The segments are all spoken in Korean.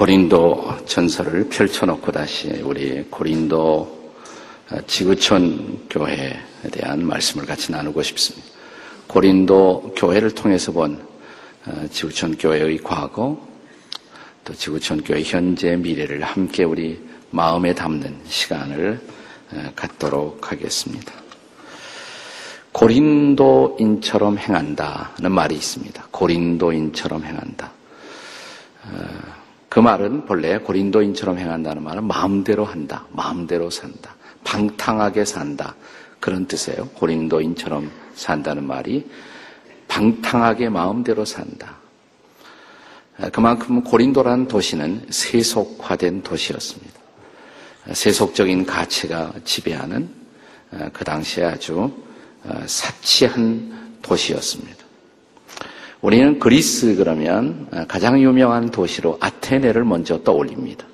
고린도 전설을 펼쳐놓고 다시 우리 고린도 지구촌 교회에 대한 말씀을 같이 나누고 싶습니다. 고린도 교회를 통해서 본 어, 지구촌 교회의 과거, 또 지구촌 교회 현재 미래를 함께 우리 마음에 담는 시간을 어, 갖도록 하겠습니다. 고린도인처럼 행한다는 말이 있습니다. 고린도인처럼 행한다. 어, 그 말은 본래 고린도인처럼 행한다는 말은 마음대로 한다, 마음대로 산다, 방탕하게 산다 그런 뜻이에요. 고린도인처럼 산다는 말이 방탕하게 마음대로 산다. 그만큼 고린도라는 도시는 세속화된 도시였습니다. 세속적인 가치가 지배하는 그 당시에 아주 사치한 도시였습니다. 우리는 그리스 그러면 가장 유명한 도시로 아테네를 먼저 떠올립니다.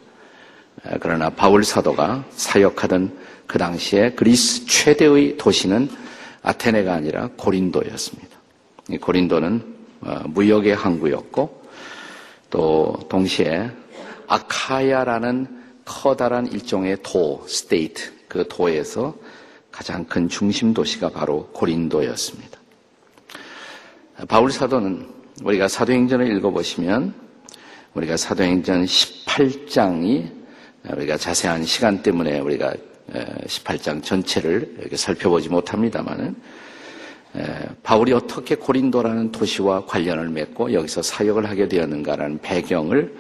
그러나 바울 사도가 사역하던 그 당시에 그리스 최대의 도시는 아테네가 아니라 고린도였습니다. 고린도는 어, 무역의 항구였고 또 동시에 아카야라는 커다란 일종의 도, state, 그 도에서 가장 큰 중심 도시가 바로 고린도였습니다. 바울 사도는 우리가 사도행전을 읽어보시면 우리가 사도행전 18장이 우리가 자세한 시간 때문에 우리가 18장 전체를 이렇게 살펴보지 못합니다만은 바울이 어떻게 고린도라는 도시와 관련을 맺고 여기서 사역을 하게 되었는가라는 배경을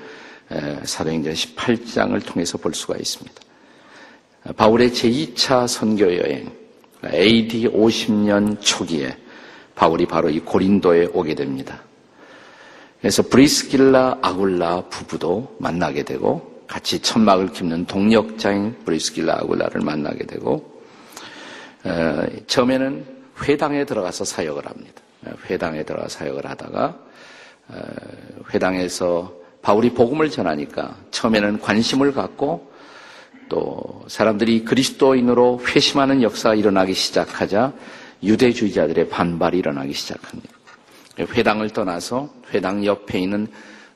사도행전 18장을 통해서 볼 수가 있습니다. 바울의 제2차 선교 여행 AD 50년 초기에 바울이 바로 이 고린도에 오게 됩니다. 그래서 브리스길라 아굴라 부부도 만나게 되고 같이 천막을 깁는 동력자인 브리스길라 아굴라를 만나게 되고 어, 처음에는 회당에 들어가서 사역을 합니다. 회당에 들어가 사역을 하다가 어, 회당에서 바울이 복음을 전하니까 처음에는 관심을 갖고 또 사람들이 그리스도인으로 회심하는 역사가 일어나기 시작하자 유대주의자들의 반발이 일어나기 시작합니다. 회당을 떠나서 회당 옆에 있는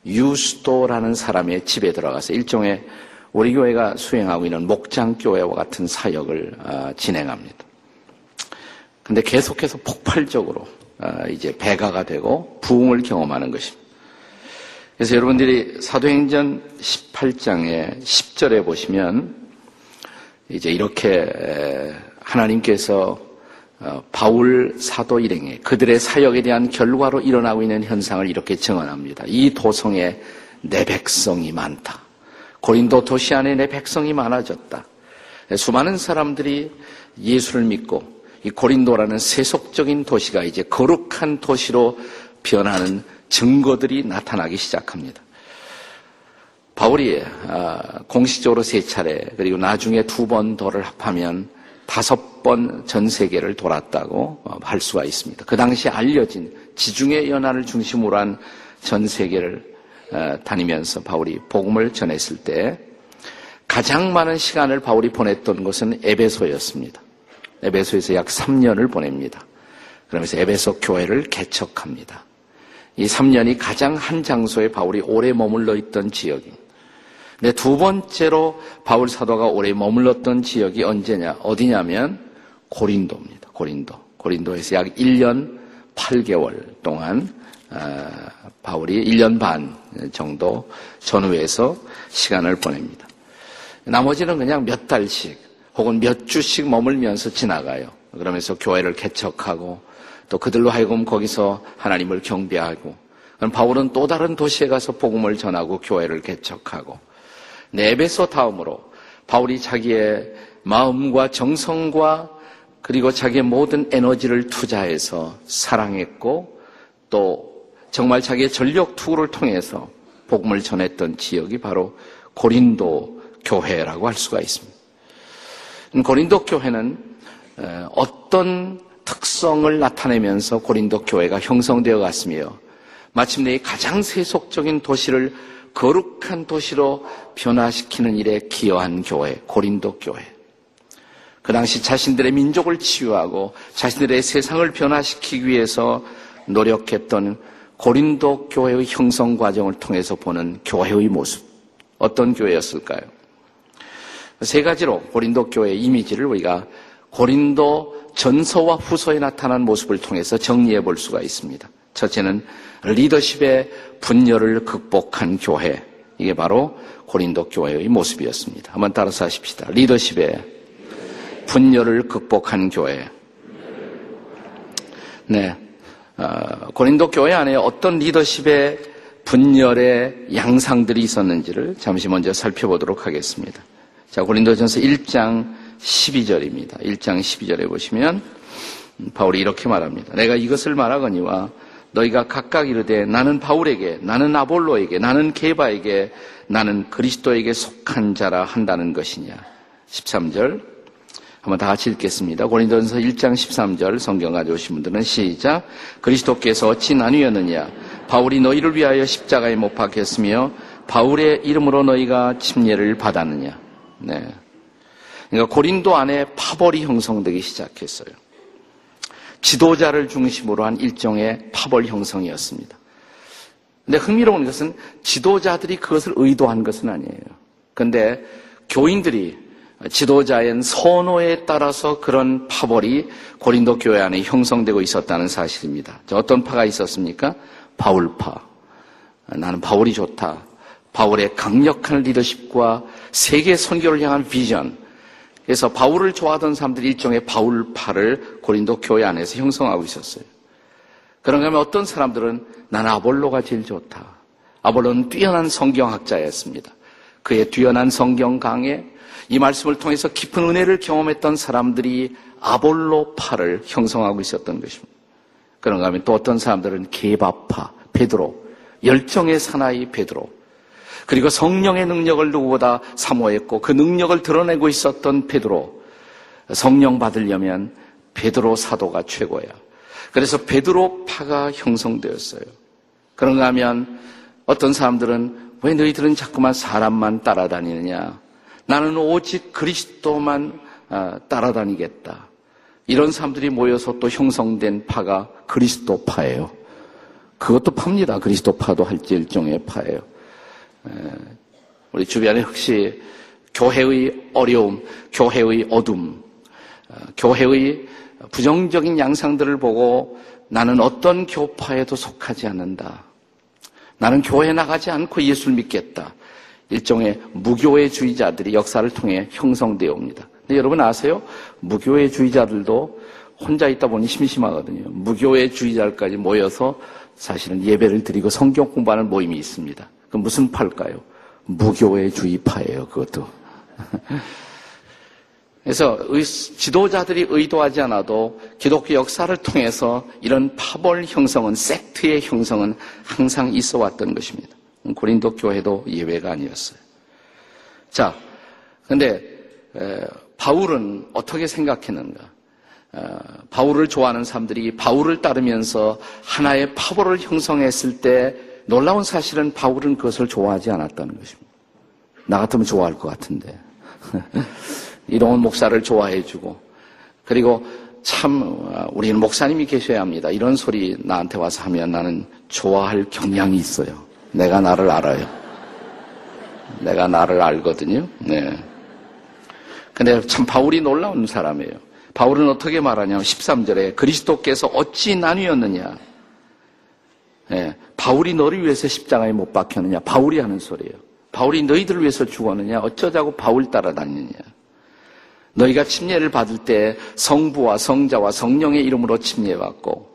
유스도라는 사람의 집에 들어가서 일종의 우리 교회가 수행하고 있는 목장교회와 같은 사역을 아, 진행합니다. 근데 계속해서 폭발적으로 아, 이제 배가가 되고 부흥을 경험하는 것입니다. 그래서 여러분들이 사도행전 18장의 10절에 보시면 이제 이렇게 하나님께서 어, 바울 사도 일행에 그들의 사역에 대한 결과로 일어나고 있는 현상을 이렇게 증언합니다. 이 도성에 내 백성이 많다. 고린도 도시 안에 내 백성이 많아졌다. 수많은 사람들이 예수를 믿고 이 고린도라는 세속적인 도시가 이제 거룩한 도시로 변하는 증거들이 나타나기 시작합니다. 바울이 아, 공식적으로 세 차례 그리고 나중에 두번 도를 합하면 다섯 번 전 세계를 돌았다고 어, 할 수가 있습니다. 그 당시 알려진 지중해 연안을 중심으로 한 전 세계를 어, 다니면서 바울이 복음을 전했을 때 가장 많은 시간을 바울이 보냈던 곳은 에베소였습니다. 에베소에서 약 3년을 보냅니다. 그러면서 에베소 교회를 개척합니다. 이 3년이 가장 한 장소에 바울이 오래 머물러 있던 지역입니다. 네, 두 번째로 바울 사도가 오래 머물렀던 지역이 언제냐? 어디냐면 고린도입니다. 고린도. 고린도에서 약 1년 8개월 동안 어, 바울이 1년 반 정도 전후에서 시간을 보냅니다. 나머지는 그냥 몇 달씩 혹은 몇 주씩 머물면서 지나가요. 그러면서 교회를 개척하고 또 그들로 하여금 거기서 하나님을 경배하고 바울은 또 다른 도시에 가서 복음을 전하고 교회를 개척하고 네베소 다음으로 바울이 자기의 마음과 정성과 그리고 자기의 모든 에너지를 투자해서 사랑했고 또 정말 자기의 전력 투구를 통해서 복음을 전했던 지역이 바로 고린도 교회라고 할 수가 있습니다. 고린도 교회는 어떤 특성을 나타내면서 고린도 교회가 형성되어 갔으며 마침내 가장 세속적인 도시를 거룩한 도시로 변화시키는 일에 기여한 교회, 고린도 교회. 그 당시 자신들의 민족을 치유하고 자신들의 세상을 변화시키기 위해서 노력했던 고린도 교회의 형성 과정을 통해서 보는 교회의 모습. 어떤 교회였을까요? 세 가지로 고린도 교회의 이미지를 우리가 고린도 전서와 후서에 나타난 모습을 통해서 정리해 볼 수가 있습니다. 첫째는 리더십의 분열을 극복한 교회. 이게 바로 고린도 교회의 모습이었습니다. 한번 따라서 하십시다. 리더십의 분열을 극복한 교회. 네. 어, 고린도 교회 안에 어떤 리더십의 분열의 양상들이 있었는지를 잠시 먼저 살펴보도록 하겠습니다. 자, 고린도전서 1장 12절입니다. 1장 12절에 보시면 바울이 이렇게 말합니다. 내가 이것을 말하거니와 너희가 각각 이르되 나는 바울에게 나는 아볼로에게 나는 게바에게 나는 그리스도에게 속한 자라 한다는 것이냐. 13절 한번 다 같이 읽겠습니다. 고린도전서 1장 13절 성경 가져오신 분들은 시작 그리스도께서 어찌 나뉘었느냐 바울이 너희를 위하여 십자가에 못 박혔으며 바울의 이름으로 너희가 침례를 받았느냐 네. 그러니까 고린도 안에 파벌이 형성되기 시작했어요. 지도자를 중심으로 한 일종의 파벌 형성이었습니다. 근데 흥미로운 것은 지도자들이 그것을 의도한 것은 아니에요. 근데 교인들이 지도자의 선호에 따라서 그런 파벌이 고린도 교회 안에 형성되고 있었다는 사실입니다. 어떤 파가 있었습니까? 바울파. 나는 바울이 좋다. 바울의 강력한 리더십과 세계 선교를 향한 비전. 그래서 바울을 좋아하던 사람들이 일종의 바울파를 고린도 교회 안에서 형성하고 있었어요. 그런가 하면 어떤 사람들은 나는 아볼로가 제일 좋다. 아볼로는 뛰어난 성경학자였습니다. 그의 뛰어난 성경 강에 이 말씀을 통해서 깊은 은혜를 경험했던 사람들이 아볼로파를 형성하고 있었던 것입니다. 그런가 하면 또 어떤 사람들은 개바파, 베드로, 열정의 사나이 베드로, 그리고 성령의 능력을 누구보다 사모했고 그 능력을 드러내고 있었던 베드로 성령 받으려면 베드로 사도가 최고야. 그래서 베드로 파가 형성되었어요. 그런가 하면 어떤 사람들은 왜 너희들은 자꾸만 사람만 따라다니느냐? 나는 오직 그리스도만 아, 따라다니겠다. 이런 사람들이 모여서 또 형성된 파가 그리스도 파예요. 그것도 팝니다. 그리스도 파도 할지 일종의 파예요. 우리 주변에 혹시 교회의 어려움, 교회의 어둠, 어, 교회의 부정적인 양상들을 보고 나는 어떤 교파에도 속하지 않는다. 나는 교회 나가지 않고 예수를 믿겠다. 일종의 무교회주의자들이 역사를 통해 형성되어 옵니다. 근데 여러분 아세요? 무교회주의자들도 혼자 있다 보니 심심하거든요. 무교회주의자들까지 모여서 사실은 예배를 드리고 성경 공부하는 모임이 있습니다. 그 무슨 파일까요? 무교회주의파예요, 그것도. 그래서 지도자들이 의도하지 않아도 기독교 역사를 통해서 이런 파벌 형성은 섹트의 형성은 항상 있어 왔던 것입니다. 고린도 교회도 예외가 아니었어요. 자, 근데 바울은 어떻게 생각했는가? 어, 바울을 좋아하는 사람들이 바울을 따르면서 하나의 파벌을 형성했을 때 놀라운 사실은 바울은 그것을 좋아하지 않았다는 것입니다. 나 같으면 좋아할 것 같은데. 이동훈 목사를 좋아해주고, 그리고 참, 우리는 목사님이 계셔야 합니다. 이런 소리 나한테 와서 하면 나는 좋아할 경향이 있어요. 내가 나를 알아요. 내가 나를 알거든요. 네. 근데 참 바울이 놀라운 사람이에요. 바울은 어떻게 말하냐면 13절에 그리스도께서 어찌 나뉘었느냐. 예, 바울이 너를 위해서 십자가에 못 박혔느냐? 바울이 하는 소리예요. 바울이 너희들을 위해서 죽었느냐? 어쩌자고 바울 따라다니느냐? 너희가 침례를 받을 때 성부와 성자와 성령의 이름으로 침례받고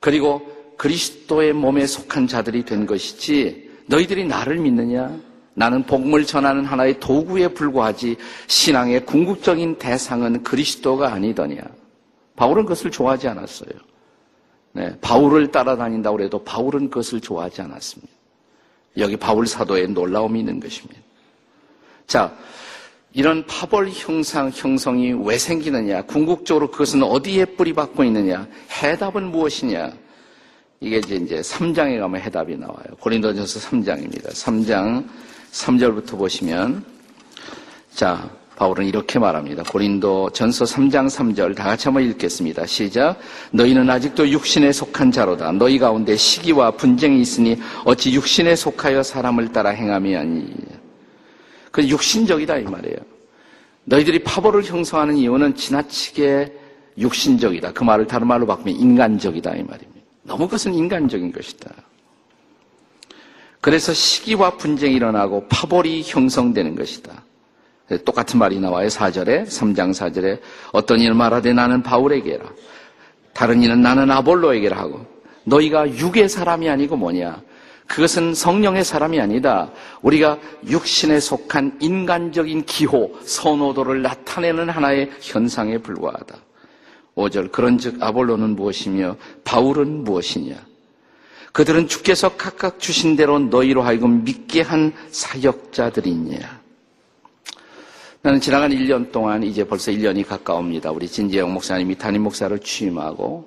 그리고 그리스도의 몸에 속한 자들이 된 것이지 너희들이 나를 믿느냐? 나는 복음을 전하는 하나의 도구에 불과하지 신앙의 궁극적인 대상은 그리스도가 아니더냐. 바울은 그것을 좋아하지 않았어요. 네, 바울을 따라다닌다고 해도 바울은 그것을 좋아하지 않았습니다. 여기 바울 사도의 놀라움이 있는 것입니다. 자, 이런 파벌 형상, 형성이 왜 생기느냐? 궁극적으로 그것은 어디에 뿌리박고 있느냐? 해답은 무엇이냐? 이게 이제 3장에 가면 해답이 나와요. 고린도전서 3장입니다. 3장 3절부터 보시면 자, 바울은 이렇게 말합니다. 고린도 전서 3장 3절 다 같이 한번 읽겠습니다. 시작. 너희는 아직도 육신에 속한 자로다. 너희 가운데 시기와 분쟁이 있으니 어찌 육신에 속하여 사람을 따라 행함이 아니냐. 그 육신적이다 이 말이에요. 너희들이 파벌을 형성하는 이유는 지나치게 육신적이다. 그 말을 다른 말로 바꾸면 인간적이다 이 말입니다. 너무 그것은 인간적인 것이다. 그래서 시기와 분쟁이 일어나고 파벌이 형성되는 것이다. 똑같은 말이 나와요. 4절에 3장 4절에 어떤 이는 말하되 나는 바울에게라. 다른 이는 나는 아볼로에게라 하고 너희가 육의 사람이 아니고 뭐냐? 그것은 성령의 사람이 아니다. 우리가 육신에 속한 인간적인 기호, 선호도를 나타내는 하나의 현상에 불과하다. 5절 그런 즉 아볼로는 무엇이며 바울은 무엇이냐? 그들은 주께서 각각 주신 대로 너희로 하여금 믿게 한 사역자들이냐? 나는 지나간 1년 동안 이제 벌써 1년이 가까웁니다. 우리 진재영 목사님이 담임 목사를 취임하고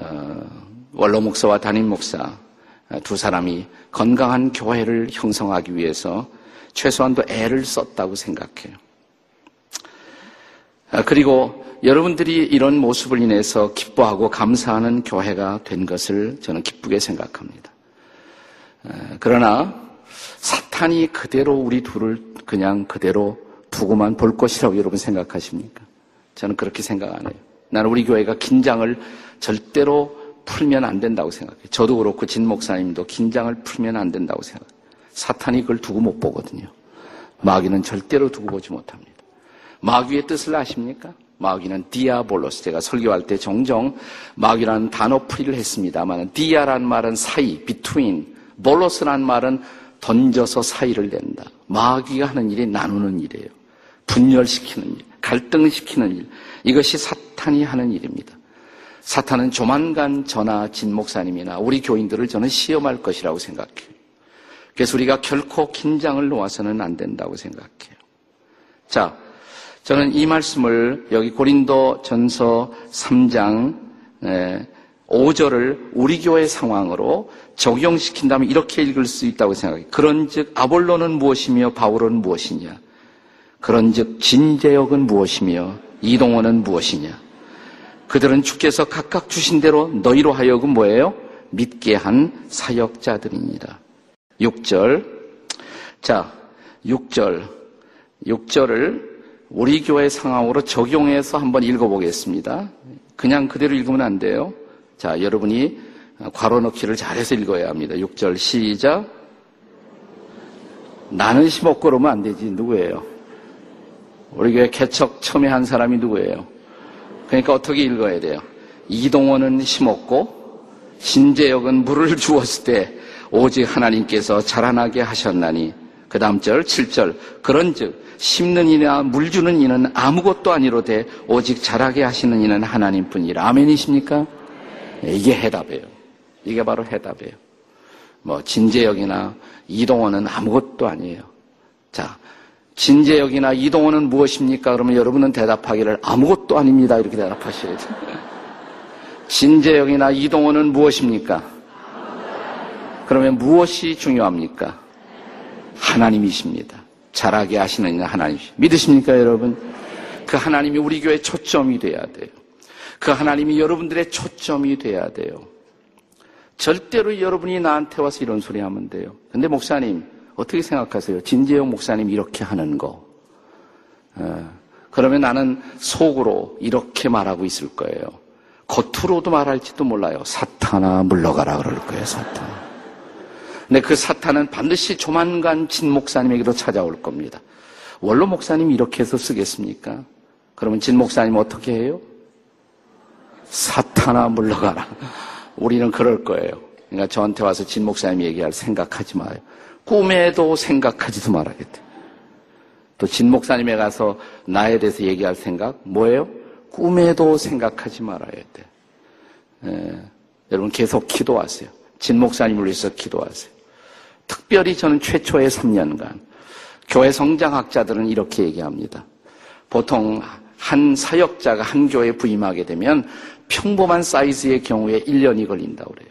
어, 원로 목사와 담임 목사 두 사람이 건강한 교회를 형성하기 위해서 최소한도 애를 썼다고 생각해요. 아, 그리고 여러분들이 이런 모습을 인해서 기뻐하고 감사하는 교회가 된 것을 저는 기쁘게 생각합니다. 아, 그러나 사탄이 그대로 우리 둘을 그냥 그대로 두고만 볼 것이라고 여러분 생각하십니까? 저는 그렇게 생각 안 해요. 나는 우리 교회가 긴장을 절대로 풀면 안 된다고 생각해요. 저도 그렇고 진 목사님도 긴장을 풀면 안 된다고 생각해요. 사탄이 그걸 두고 못 보거든요. 마귀는 절대로 두고 보지 못합니다. 마귀의 뜻을 아십니까? 마귀는 διάβολος. 제가 설교할 때 종종 마귀라는 단어 풀이를 했습니다만 διά란 말은 사이, between, βολος란 말은 던져서 사이를 낸다. 마귀가 하는 일이 나누는 일이에요. 분열시키는 일, 갈등시키는 일. 이것이 사탄이 하는 일입니다. 사탄은 조만간 저나 진 목사님이나 우리 교인들을 저는 시험할 것이라고 생각해요. 그래서 우리가 결코 긴장을 놓아서는 안 된다고 생각해요. 자, 저는 이 말씀을 여기 고린도 전서 3장 5절을 우리 교회 상황으로 적용시킨다면 이렇게 읽을 수 있다고 생각해요. 그런 즉 아볼로는 무엇이며 바울은 무엇이냐? 그런즉 진제역은 무엇이며 이동원은 무엇이냐? 그들은 주께서 각각 주신 대로 너희로 하여금 뭐예요? 믿게 한 사역자들입니다. 6절. 자, 6절. 6절을 우리 교회 상황으로 적용해서 한번 읽어보겠습니다. 그냥 그대로 읽으면 안 돼요. 자, 여러분이 괄호 넣기를 잘해서 읽어야 합니다. 6절 시작. 나는 심었고 그러면 안 되지. 누구예요? 우리 교회 개척 처음에 한 사람이 누구예요? 그러니까 어떻게 읽어야 돼요? 이동원은 심었고 신재역은 물을 주었을 때 오직 하나님께서 자라나게 하셨나니 그 다음 절 7절 그런즉 심는 이나 물 주는 이는 아무것도 아니로되 오직 자라게 하시는 이는 하나님뿐이라 아멘이십니까? 이게 해답이에요. 이게 바로 해답이에요. 뭐 진재역이나 이동원은 아무것도 아니에요. 자 진재혁이나 이동호는 무엇입니까? 그러면 여러분은 대답하기를 아무것도 아닙니다. 이렇게 대답하셔야 돼요. 진재혁이나 이동호는 무엇입니까? 그러면 무엇이 중요합니까? 하나님이십니다. 잘하게 하시는 하나님. 믿으십니까, 여러분? 그 하나님이 우리 교회 초점이 돼야 돼요. 그 하나님이 여러분들의 초점이 돼야 돼요. 절대로 여러분이 나한테 와서 이런 소리 하면 돼요. 근데 목사님, 어떻게 생각하세요? 진재영 목사님 이렇게 하는 거. 어, 그러면 나는 속으로 이렇게 말하고 있을 거예요. 겉으로도 말할지도 몰라요. 사탄아 물러가라 그럴 거예요, 사탄. 근데 그 사탄은 반드시 조만간 진 목사님에게로 찾아올 겁니다. 원로 목사님 이렇게 해서 쓰겠습니까? 그러면 진 목사님 어떻게 해요? 사탄아 물러가라. 우리는 그럴 거예요. 그러니까 저한테 와서 진 목사님 얘기할 생각하지 마요. 꿈에도 생각하지도 말아야돼. 또진 목사님에 가서 나에 대해서 얘기할 생각 뭐예요? 꿈에도 생각하지 말아야 돼. 예, 여러분 계속 기도하세요. 진 목사님을 위해서 기도하세요. 특별히 저는 최초의 3년간 교회 성장학자들은 이렇게 얘기합니다. 보통 한 사역자가 한 교회에 부임하게 되면 평범한 사이즈의 경우에 1년이 걸린다고 그래요.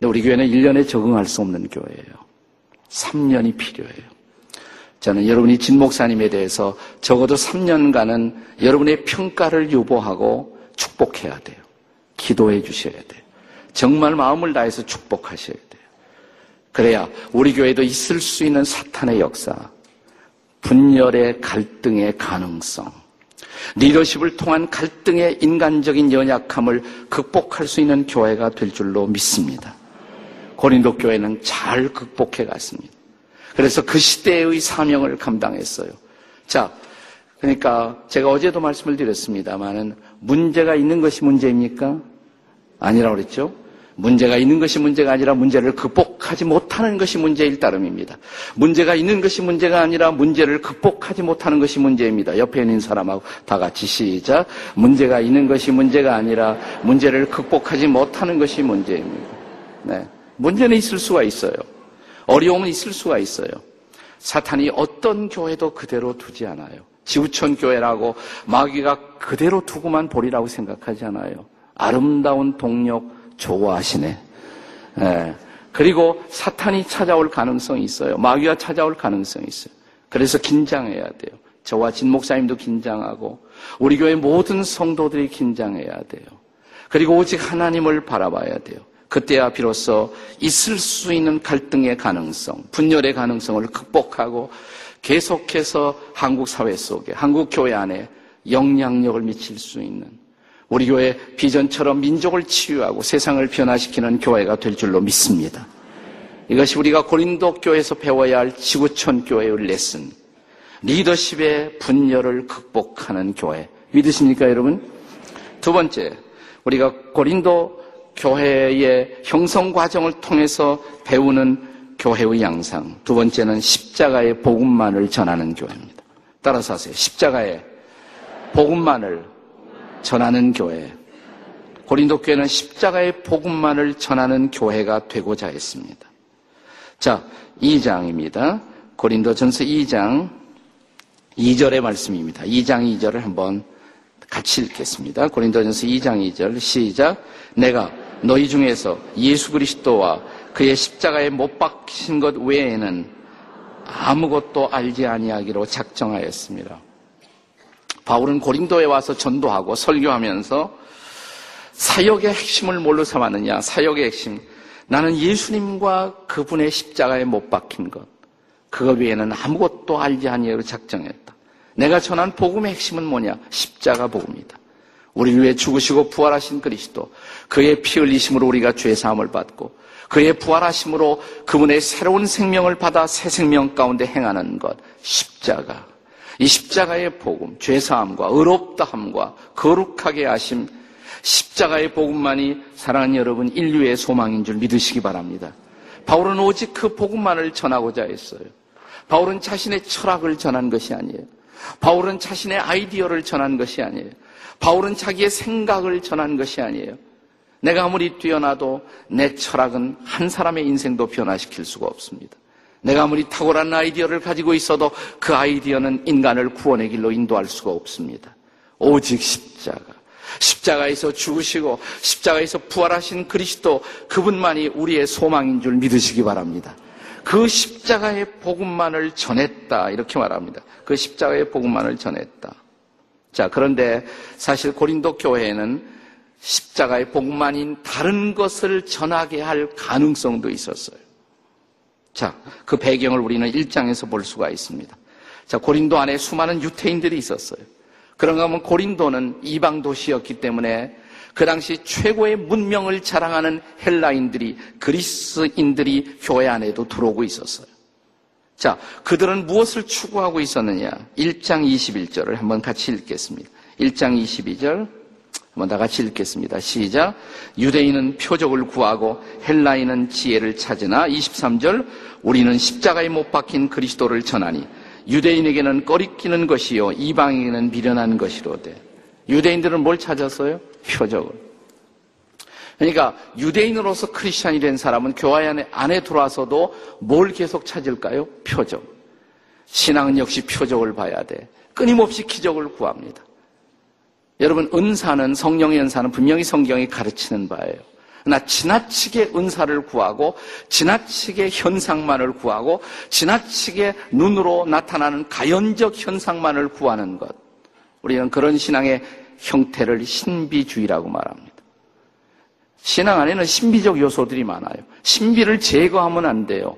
근데 우리 교회는 1년에 적응할 수 없는 교회예요. 3년이 필요해요. 저는 여러분이 진 목사님에 대해서 적어도 3년간은 여러분의 평가를 유보하고 축복해야 돼요. 기도해 주셔야 돼요. 정말 마음을 다해서 축복하셔야 돼요. 그래야 우리 교회도 있을 수 있는 사탄의 역사, 분열의 갈등의 가능성, 리더십을 통한 갈등의 인간적인 연약함을 극복할 수 있는 교회가 될 줄로 믿습니다. 고린도 교회는 잘 극복해 갔습니다. 그래서 그 시대의 사명을 감당했어요. 자, 그러니까 제가 어제도 말씀을 드렸습니다만은 문제가 있는 것이 문제입니까? 아니라고 그랬죠? 문제가 있는 것이 문제가 아니라 문제를 극복하지 못하는 것이 문제일 따름입니다. 문제가 있는 것이 문제가 아니라 문제를 극복하지 못하는 것이 문제입니다. 옆에 있는 사람하고 다 같이 시작. 문제가 있는 것이 문제가 아니라 문제를 극복하지 못하는 것이 문제입니다. 네. 문제는 있을 수가 있어요. 어려움은 있을 수가 있어요. 사탄이 어떤 교회도 그대로 두지 않아요. 지구촌 교회라고 마귀가 그대로 두고만 보리라고 생각하지 않아요. 아름다운 동력, 좋아하시네. 예. 그리고 사탄이 찾아올 가능성이 있어요. 마귀가 찾아올 가능성이 있어요. 그래서 긴장해야 돼요. 저와 진 목사님도 긴장하고 우리 교회 모든 성도들이 긴장해야 돼요. 그리고 오직 하나님을 바라봐야 돼요. 그때야 비로소 있을 수 있는 갈등의 가능성, 분열의 가능성을 극복하고 계속해서 한국 사회 속에, 한국 교회 안에 영향력을 미칠 수 있는 우리 교회 비전처럼 민족을 치유하고 세상을 변화시키는 교회가 될 줄로 믿습니다. 이것이 우리가 고린도 교회에서 배워야 할 지구촌 교회의 레슨. 리더십의 분열을 극복하는 교회. 믿으십니까, 여러분? 두 번째, 우리가 고린도 교회의 형성 과정을 통해서 배우는 교회의 양상. 두 번째는 십자가의 복음만을 전하는 교회입니다. 따라서 하세요. 십자가의 복음만을 전하는 교회. 고린도 교회는 십자가의 복음만을 전하는 교회가 되고자 했습니다. 자, 2장입니다. 고린도 전서 2장 2절의 말씀입니다. 2장 2절을 한번 같이 읽겠습니다. 고린도 전서 2장 2절 시작. 내가 너희 중에서 예수 그리스도와 그의 십자가에 못 박힌 것 외에는 아무것도 알지 아니하기로 작정하였습니다. 바울은 고린도에 와서 전도하고 설교하면서 사역의 핵심을 뭘로 삼았느냐? 사역의 핵심. 나는 예수님과 그분의 십자가에 못 박힌 것. 그것 외에는 아무것도 알지 아니하기로 작정했다. 내가 전한 복음의 핵심은 뭐냐? 십자가 복음이다. 우리 위해 죽으시고 부활하신 그리스도, 그의 피 흘리심으로 우리가 죄 사함을 받고, 그의 부활하심으로 그분의 새로운 생명을 받아 새 생명 가운데 행하는 것, 십자가. 이 십자가의 복음, 죄사함과 의롭다함과 거룩하게 하심, 십자가의 복음만이 사랑하는 여러분 인류의 소망인 줄 믿으시기 바랍니다. 바울은 오직 그 복음만을 전하고자 했어요. 바울은 자신의 철학을 전한 것이 아니에요. 바울은 자신의 아이디어를 전한 것이 아니에요. 바울은 자기의 생각을 전한 것이 아니에요. 내가 아무리 뛰어나도 내 철학은 한 사람의 인생도 변화시킬 수가 없습니다. 내가 아무리 탁월한 아이디어를 가지고 있어도 그 아이디어는 인간을 구원의 길로 인도할 수가 없습니다. 오직 십자가. 십자가에서 죽으시고 십자가에서 부활하신 그리스도 그분만이 우리의 소망인 줄 믿으시기 바랍니다. 그 십자가의 복음만을 전했다 이렇게 말합니다. 그 십자가의 복음만을 전했다. 자, 그런데 사실 고린도 교회에는 십자가의 복음만인 다른 것을 전하게 할 가능성도 있었어요. 자, 그 배경을 우리는 1장에서 볼 수가 있습니다. 자, 고린도 안에 수많은 유태인들이 있었어요. 그런가 하면 고린도는 이방 도시였기 때문에 그 당시 최고의 문명을 자랑하는 헬라인들이 그리스인들이 교회 안에도 들어오고 있었어요. 자, 그들은 무엇을 추구하고 있었느냐? 1장 21절을 한번 같이 읽겠습니다. 1장 22절 한번 다 같이 읽겠습니다. 시작. 유대인은 표적을 구하고 헬라인은 지혜를 찾으나 23절 우리는 십자가에 못 박힌 그리스도를 전하니 유대인에게는 꺼리끼는 것이요 이방에게는 미련한 것이로되 유대인들은 뭘 찾았어요? 표적을. 그러니까 유대인으로서 크리스천이 된 사람은 교회 안에, 안에 들어와서도 뭘 계속 찾을까요? 표적. 신앙은 역시 표적을 봐야 돼. 끊임없이 기적을 구합니다. 여러분, 은사는, 성령의 은사는 분명히 성경이 가르치는 바예요. 그러나 지나치게 은사를 구하고, 지나치게 현상만을 구하고, 지나치게 눈으로 나타나는 가연적 현상만을 구하는 것. 우리는 그런 신앙의 형태를 신비주의라고 말합니다. 신앙 안에는 신비적 요소들이 많아요. 신비를 제거하면 안 돼요.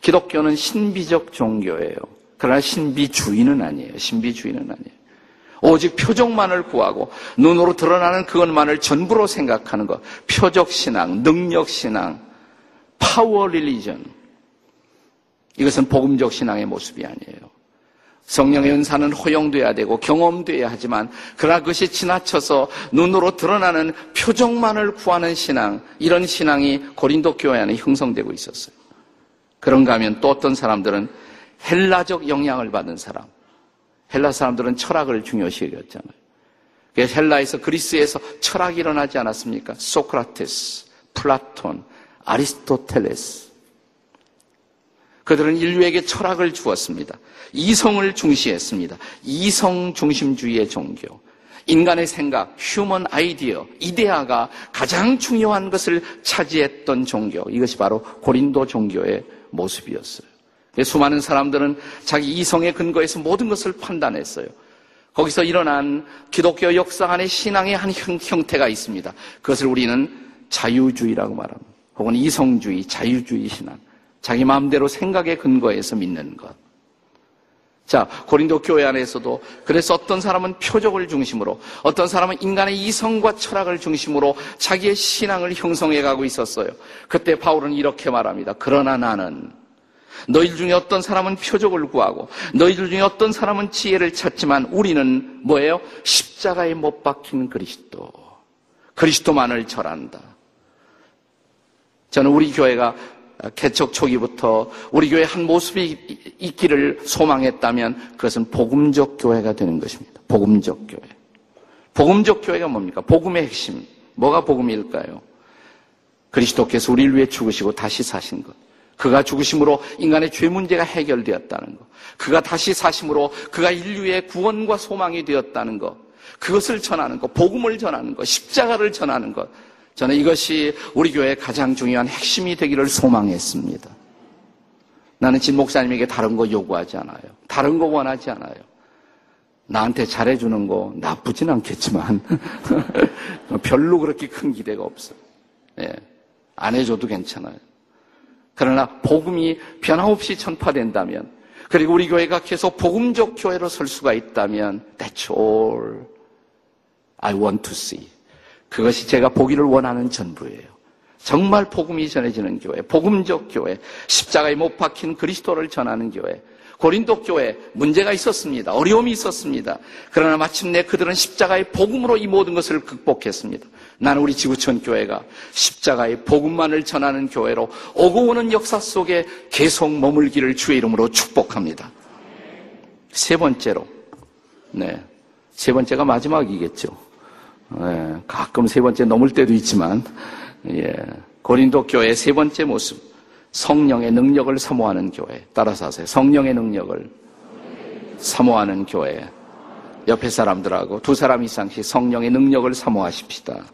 기독교는 신비적 종교예요. 그러나 신비주의는 아니에요. 신비주의는 아니에요. 오직 표적만을 구하고 눈으로 드러나는 그것만을 전부로 생각하는 것. 표적 신앙, 능력 신앙, 파워 릴리전. 이것은 복음적 신앙의 모습이 아니에요. 성령의 은사는 허용돼야 되고 경험돼야 하지만 그러나 그것이 지나쳐서 눈으로 드러나는 표정만을 구하는 신앙 이런 신앙이 고린도 교회 안에 형성되고 있었어요. 그런가 하면 또 어떤 사람들은 헬라적 영향을 받은 사람 헬라 사람들은 철학을 중요시 여겼잖아요. 그래서 헬라에서 그리스에서 철학이 일어나지 않았습니까? 소크라테스, 플라톤, 아리스토텔레스 그들은 인류에게 철학을 주었습니다. 이성을 중시했습니다. 이성 중심주의의 종교. 인간의 생각, human idea, 이데아가 가장 중요한 것을 차지했던 종교. 이것이 바로 고린도 종교의 모습이었어요. 수많은 사람들은 자기 이성의 근거에서 모든 것을 판단했어요. 거기서 일어난 기독교 역사 안에 신앙의 한 형 태가 있습니다. 그것을 우리는 자유주의라고 말합니다. 혹은 이성주의, 자유주의 신앙. 자기 마음대로 생각의 근거에서 믿는 것. 자, 고린도 교회 안에서도 그래서 어떤 사람은 표적을 중심으로, 어떤 사람은 인간의 이성과 철학을 중심으로 자기의 신앙을 형성해 가고 있었어요. 그때 바울은 이렇게 말합니다. 그러나 나는 너희들 중에 어떤 사람은 표적을 구하고 너희들 중에 어떤 사람은 지혜를 찾지만 우리는 뭐예요? 십자가에 못 박힌 그리스도. 그리스도만을 절한다. 저는 우리 교회가 개척 초기부터 우리 교회 한 모습이 있기를 소망했다면 그것은 복음적 교회가 되는 것입니다. 복음적 교회. 복음적 교회가 뭡니까? 복음의 핵심. 뭐가 복음일까요? 그리스도께서 우리를 위해 죽으시고 다시 사신 것. 그가 죽으심으로 인간의 죄 문제가 해결되었다는 것. 그가 다시 사심으로 그가 인류의 구원과 소망이 되었다는 것. 그것을 전하는 것. 복음을 전하는 것. 십자가를 전하는 것. 저는 이것이 우리 교회의 가장 중요한 핵심이 되기를 소망했습니다. 나는 진 목사님에게 다른 거 요구하지 않아요. 다른 거 원하지 않아요. 나한테 잘해주는 거 나쁘진 않겠지만 별로 그렇게 큰 기대가 없어요. 예, 안 해줘도 괜찮아요. 그러나 복음이 변함없이 전파된다면 그리고 우리 교회가 계속 복음적 교회로 설 수가 있다면 That's all I want to see. 그것이 제가 보기를 원하는 전부예요. 정말 복음이 전해지는 교회, 복음적 교회, 십자가에 못 박힌 그리스도를 전하는 교회. 고린도 교회 문제가 있었습니다. 어려움이 있었습니다. 그러나 마침내 그들은 십자가의 복음으로 이 모든 것을 극복했습니다. 나는 우리 지구촌 교회가 십자가의 복음만을 전하는 교회로 오고 오는 역사 속에 계속 머물기를 주의 이름으로 축복합니다. 세 번째로, 네. 세 번째가 마지막이겠죠. 예, 가끔 세 번째 넘을 때도 있지만 예, 고린도 교회의 세 번째 모습 성령의 능력을 사모하는 교회 따라서 하세요. 성령의 능력을 사모하는 교회 옆에 사람들하고 두 사람 이상씩 성령의 능력을 사모하십시다.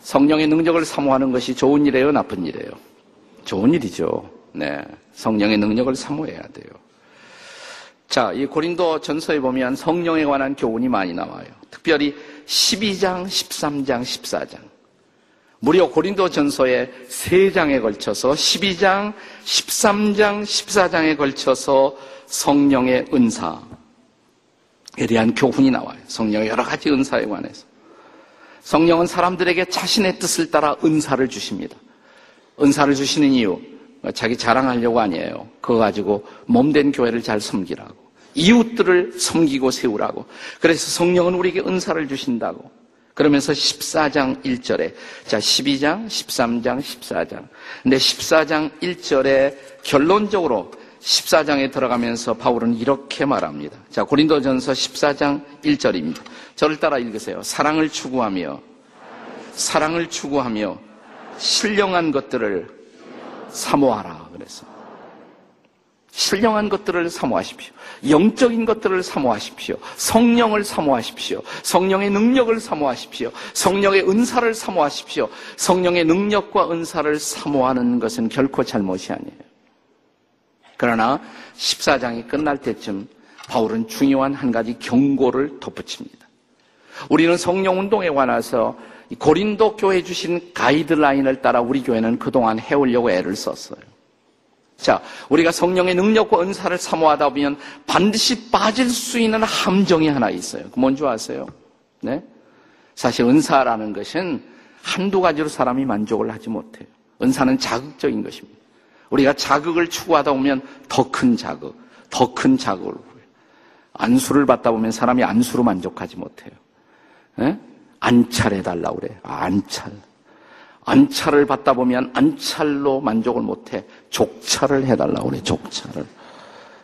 성령의 능력을 사모하는 것이 좋은 일이에요, 나쁜 일이에요? 좋은 일이죠. 네. 성령의 능력을 사모해야 돼요. 자, 이 고린도 전서에 보면 성령에 관한 교훈이 많이 나와요. 특별히 12장, 13장, 14장. 무려 고린도 전서의 3장에 걸쳐서 12장, 13장, 14장에 걸쳐서 성령의 은사에 대한 교훈이 나와요. 성령의 여러 가지 은사에 관해서. 성령은 사람들에게 자신의 뜻을 따라 은사를 주십니다. 은사를 주시는 이유, 자기 자랑하려고 아니에요. 그거 가지고 몸된 교회를 잘 섬기라고. 이웃들을 섬기고 세우라고. 그래서 성령은 우리에게 은사를 주신다고. 그러면서 14장 1절에, 자, 12장, 13장, 14장. 근데 14장 1절에 결론적으로 14장에 들어가면서 바울은 이렇게 말합니다. 자, 고린도전서 14장 1절입니다. 저를 따라 읽으세요. 사랑을 추구하며, 사랑을 추구하며, 신령한 것들을 사모하라 그랬습니다. 신령한 것들을 사모하십시오. 영적인 것들을 사모하십시오. 성령을 사모하십시오. 성령의 능력을 사모하십시오. 성령의 은사를 사모하십시오. 성령의 능력과 은사를 사모하는 것은 결코 잘못이 아니에요. 그러나 14장이 끝날 때쯤 바울은 중요한 한 가지 경고를 덧붙입니다. 우리는 성령 운동에 관해서 고린도 교회 주신 가이드라인을 따라 우리 교회는 그동안 해오려고 애를 썼어요. 자, 우리가 성령의 능력과 은사를 사모하다 보면 반드시 빠질 수 있는 함정이 하나 있어요. 그 뭔지 아세요? 네? 사실 은사라는 것은 한두 가지로 사람이 만족을 하지 못해요. 은사는 자극적인 것입니다. 우리가 자극을 추구하다 보면 더 큰 자극, 더 큰 자극을 안수를 받다 보면 사람이 안수로 만족하지 못해요. 네? 안찰해 달라고 그래. 안찰. 안찰을 받다 보면 안찰로 만족을 못 해 족찰을 해 달라고 그래, 족찰을.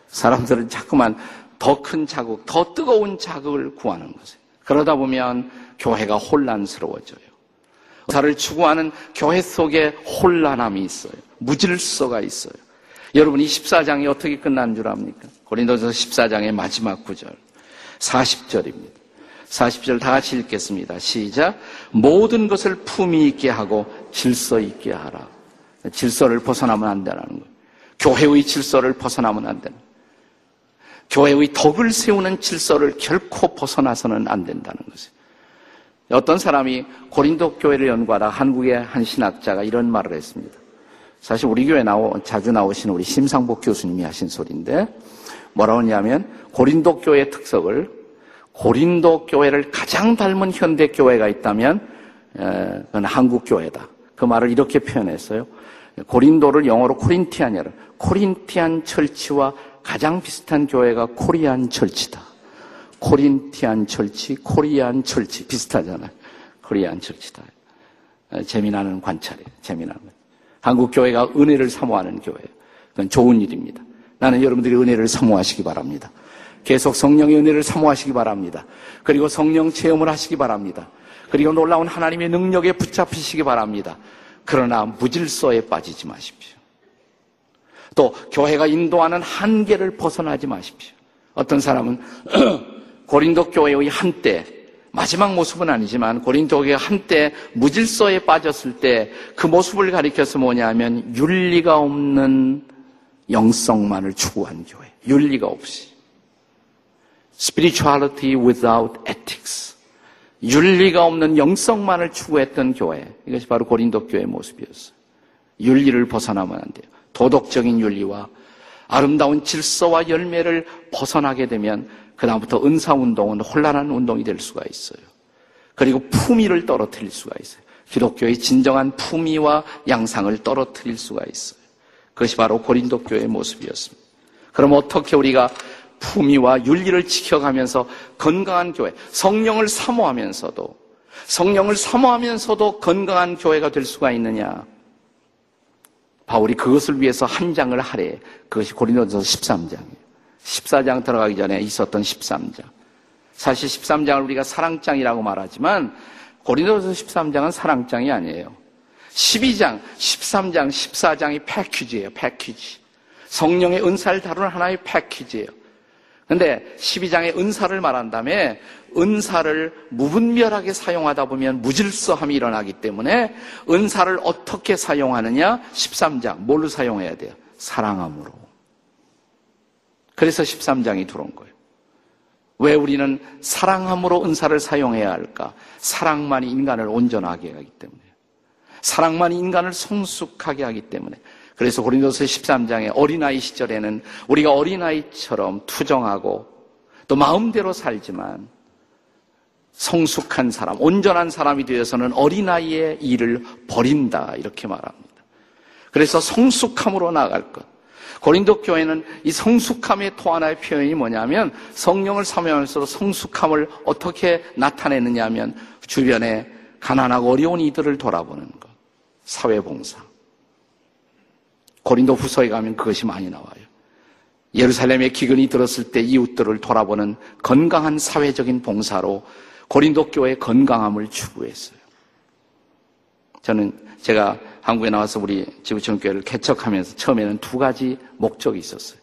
사람들은 자꾸만 더 큰 자극, 더 뜨거운 자극을 구하는 거죠. 그러다 보면 교회가 혼란스러워져요. 사를 추구하는 교회 속에 혼란함이 있어요. 무질서가 있어요. 여러분 이 14장이 어떻게 끝난 줄 압니까? 고린도서 14장의 마지막 구절. 40절입니다. 40절 다 같이 읽겠습니다. 시작. 모든 것을 품위 있게 하고 질서 있게 하라. 질서를 벗어나면 안 되라는 거예요. 교회의 질서를 벗어나면 안 거예요. 교회의 덕을 세우는 질서를 결코 벗어나서는 안 된다는 것이에요. 어떤 사람이 고린도 교회를 연구하다 한국의 한 신학자가 이런 말을 했습니다. 사실 우리 교회 나오, 자주 나오시는 우리 심상복 교수님이 하신 소리인데 뭐라고 하냐면 고린도 교회의 특성을 고린도 교회를 가장 닮은 현대 교회가 있다면 그건 한국 교회다. 그 말을 이렇게 표현했어요. 고린도를 영어로 코린티안이라 코린티안 철치와 가장 비슷한 교회가 코리안 철치다. 코린티안 철치, 코리안 철치 비슷하잖아요. 코리안 철치다. 재미나는 관찰이에요. 재미나는 거. 한국 교회가 은혜를 사모하는 교회예요. 그건 좋은 일입니다. 나는 여러분들이 은혜를 사모하시기 바랍니다. 계속 성령의 은혜를 사모하시기 바랍니다. 그리고 성령 체험을 하시기 바랍니다. 그리고 놀라운 하나님의 능력에 붙잡히시기 바랍니다. 그러나 무질서에 빠지지 마십시오. 또 교회가 인도하는 한계를 벗어나지 마십시오. 어떤 사람은 고린도 교회의 한때 마지막 모습은 아니지만 고린도 교회가 한때 무질서에 빠졌을 때 그 모습을 가리켜서 뭐냐면 윤리가 없는 영성만을 추구한 교회. 윤리가 없이. Spirituality without ethics. 윤리가 없는 영성만을 추구했던 교회. 이것이 바로 고린도 교회의 모습이었어요. 윤리를 벗어나면 안 돼요. 도덕적인 윤리와 아름다운 질서와 열매를 벗어나게 되면 그다음부터 은사 운동은 혼란한 운동이 될 수가 있어요. 그리고 품위를 떨어뜨릴 수가 있어요. 기독교의 진정한 품위와 양상을 떨어뜨릴 수가 있어요. 그것이 바로 고린도 교회의 모습이었습니다. 그럼 어떻게 우리가 품위와 윤리를 지켜가면서 건강한 교회, 성령을 사모하면서도 성령을 사모하면서도 건강한 교회가 될 수가 있느냐? 바울이 그것을 위해서 한 장을 하래. 그것이 고린도서 13장이에요. 14장 들어가기 전에 있었던 13장. 사실 13장을 우리가 사랑장이라고 말하지만 고린도서 13장은 사랑장이 아니에요. 12장, 13장, 14장이 패키지예요. 패키지. 성령의 은사를 다루는 하나의 패키지예요. 근데 12장의 은사를 말한 다음에 은사를 무분별하게 사용하다 보면 무질서함이 일어나기 때문에 은사를 어떻게 사용하느냐? 13장. 뭘로 사용해야 돼요? 사랑함으로. 그래서 13장이 들어온 거예요. 왜 우리는 사랑함으로 은사를 사용해야 할까? 사랑만이 인간을 온전하게 하기 때문에. 사랑만이 인간을 성숙하게 하기 때문에. 그래서 고린도서 13장에 어린아이 시절에는 우리가 어린아이처럼 투정하고 또 마음대로 살지만 성숙한 사람, 온전한 사람이 되어서는 어린아이의 일을 버린다. 이렇게 말합니다. 그래서 성숙함으로 나아갈 것. 고린도 교회는 이 성숙함의 또 하나의 표현이 뭐냐면 성령을 사모하면서 성숙함을 어떻게 나타내느냐 하면 주변에 가난하고 어려운 이들을 돌아보는 것. 사회봉사. 고린도 후서에 가면 그것이 많이 나와요. 예루살렘에 기근이 들었을 때 이웃들을 돌아보는 건강한 사회적인 봉사로 고린도 교회의 건강함을 추구했어요. 저는 제가 한국에 나와서 우리 지구촌 교회를 개척하면서 처음에는 두 가지 목적이 있었어요.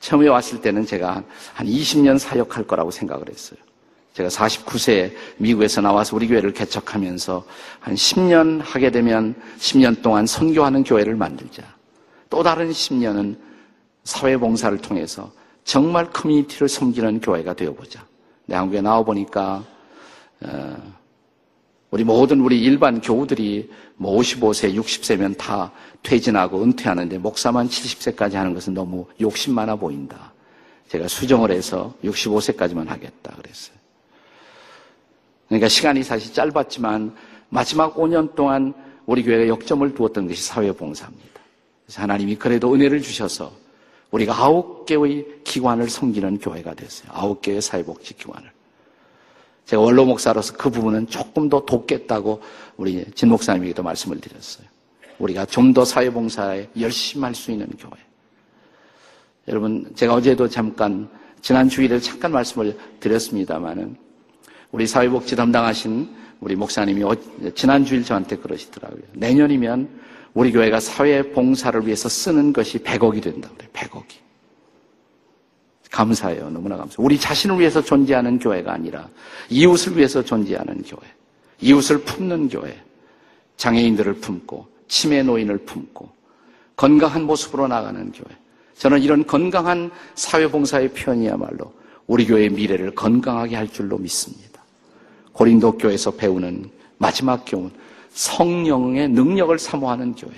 처음에 왔을 때는 제가 한 20년 사역할 거라고 생각을 했어요. 제가 49세에 미국에서 나와서 우리 교회를 개척하면서 한 10년 하게 되면 10년 동안 선교하는 교회를 만들자. 또 다른 10년은 사회봉사를 통해서 정말 커뮤니티를 섬기는 교회가 되어보자. 내 한국에 나와보니까 어, 우리 모든 우리 일반 교우들이 뭐 55세, 60세면 다 퇴진하고 은퇴하는데 목사만 70세까지 하는 것은 너무 욕심 많아 보인다. 제가 수정을 해서 65세까지만 하겠다 그랬어요. 그러니까 시간이 사실 짧았지만 마지막 5년 동안 우리 교회가 역점을 두었던 것이 사회봉사입니다. 하나님이 그래도 은혜를 주셔서 우리가 아홉 개의 기관을 섬기는 교회가 됐어요. 아홉 개의 사회복지 기관을. 제가 원로 목사로서 그 부분은 조금 더 돕겠다고 우리 진 목사님에게도 말씀을 드렸어요. 우리가 좀 더 사회봉사에 열심히 할 수 있는 교회. 여러분, 제가 어제도 잠깐, 지난 주일에 잠깐 말씀을 드렸습니다만은, 우리 사회복지 담당하신 우리 목사님이 어, 지난 주일 저한테 그러시더라고요. 내년이면 우리 교회가 사회 봉사를 위해서 쓰는 것이 100억이 된다 그래요. 100억이. 감사해요. 너무나 감사해요. 우리 자신을 위해서 존재하는 교회가 아니라 이웃을 위해서 존재하는 교회. 이웃을 품는 교회. 장애인들을 품고 치매 노인을 품고 건강한 모습으로 나가는 교회. 저는 이런 건강한 사회 봉사의 표현이야말로 우리 교회의 미래를 건강하게 할 줄로 믿습니다. 고린도 교회에서 배우는 마지막 교훈, 성령의 능력을 사모하는 교회.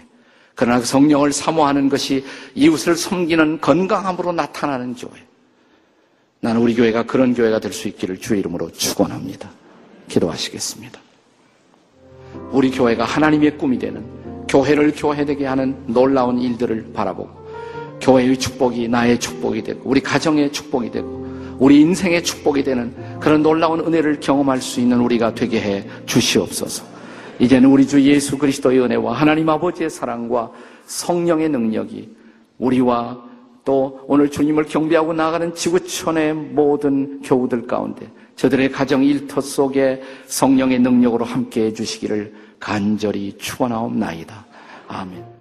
그러나 그 성령을 사모하는 것이 이웃을 섬기는 건강함으로 나타나는 교회. 나는 우리 교회가 그런 교회가 될 수 있기를 주의 이름으로 축원합니다. 기도하시겠습니다. 우리 교회가 하나님의 꿈이 되는 교회를 교회되게 하는 놀라운 일들을 바라보고 교회의 축복이 나의 축복이 되고 우리 가정의 축복이 되고 우리 인생의 축복이 되는 그런 놀라운 은혜를 경험할 수 있는 우리가 되게 해 주시옵소서. 이제는 우리 주 예수 그리스도의 은혜와 하나님 아버지의 사랑과 성령의 능력이 우리와 또 오늘 주님을 경배하고 나가는 지구촌의 모든 교우들 가운데 저들의 가정 일터 속에 성령의 능력으로 함께 해 주시기를 간절히 축원하옵나이다. 아멘.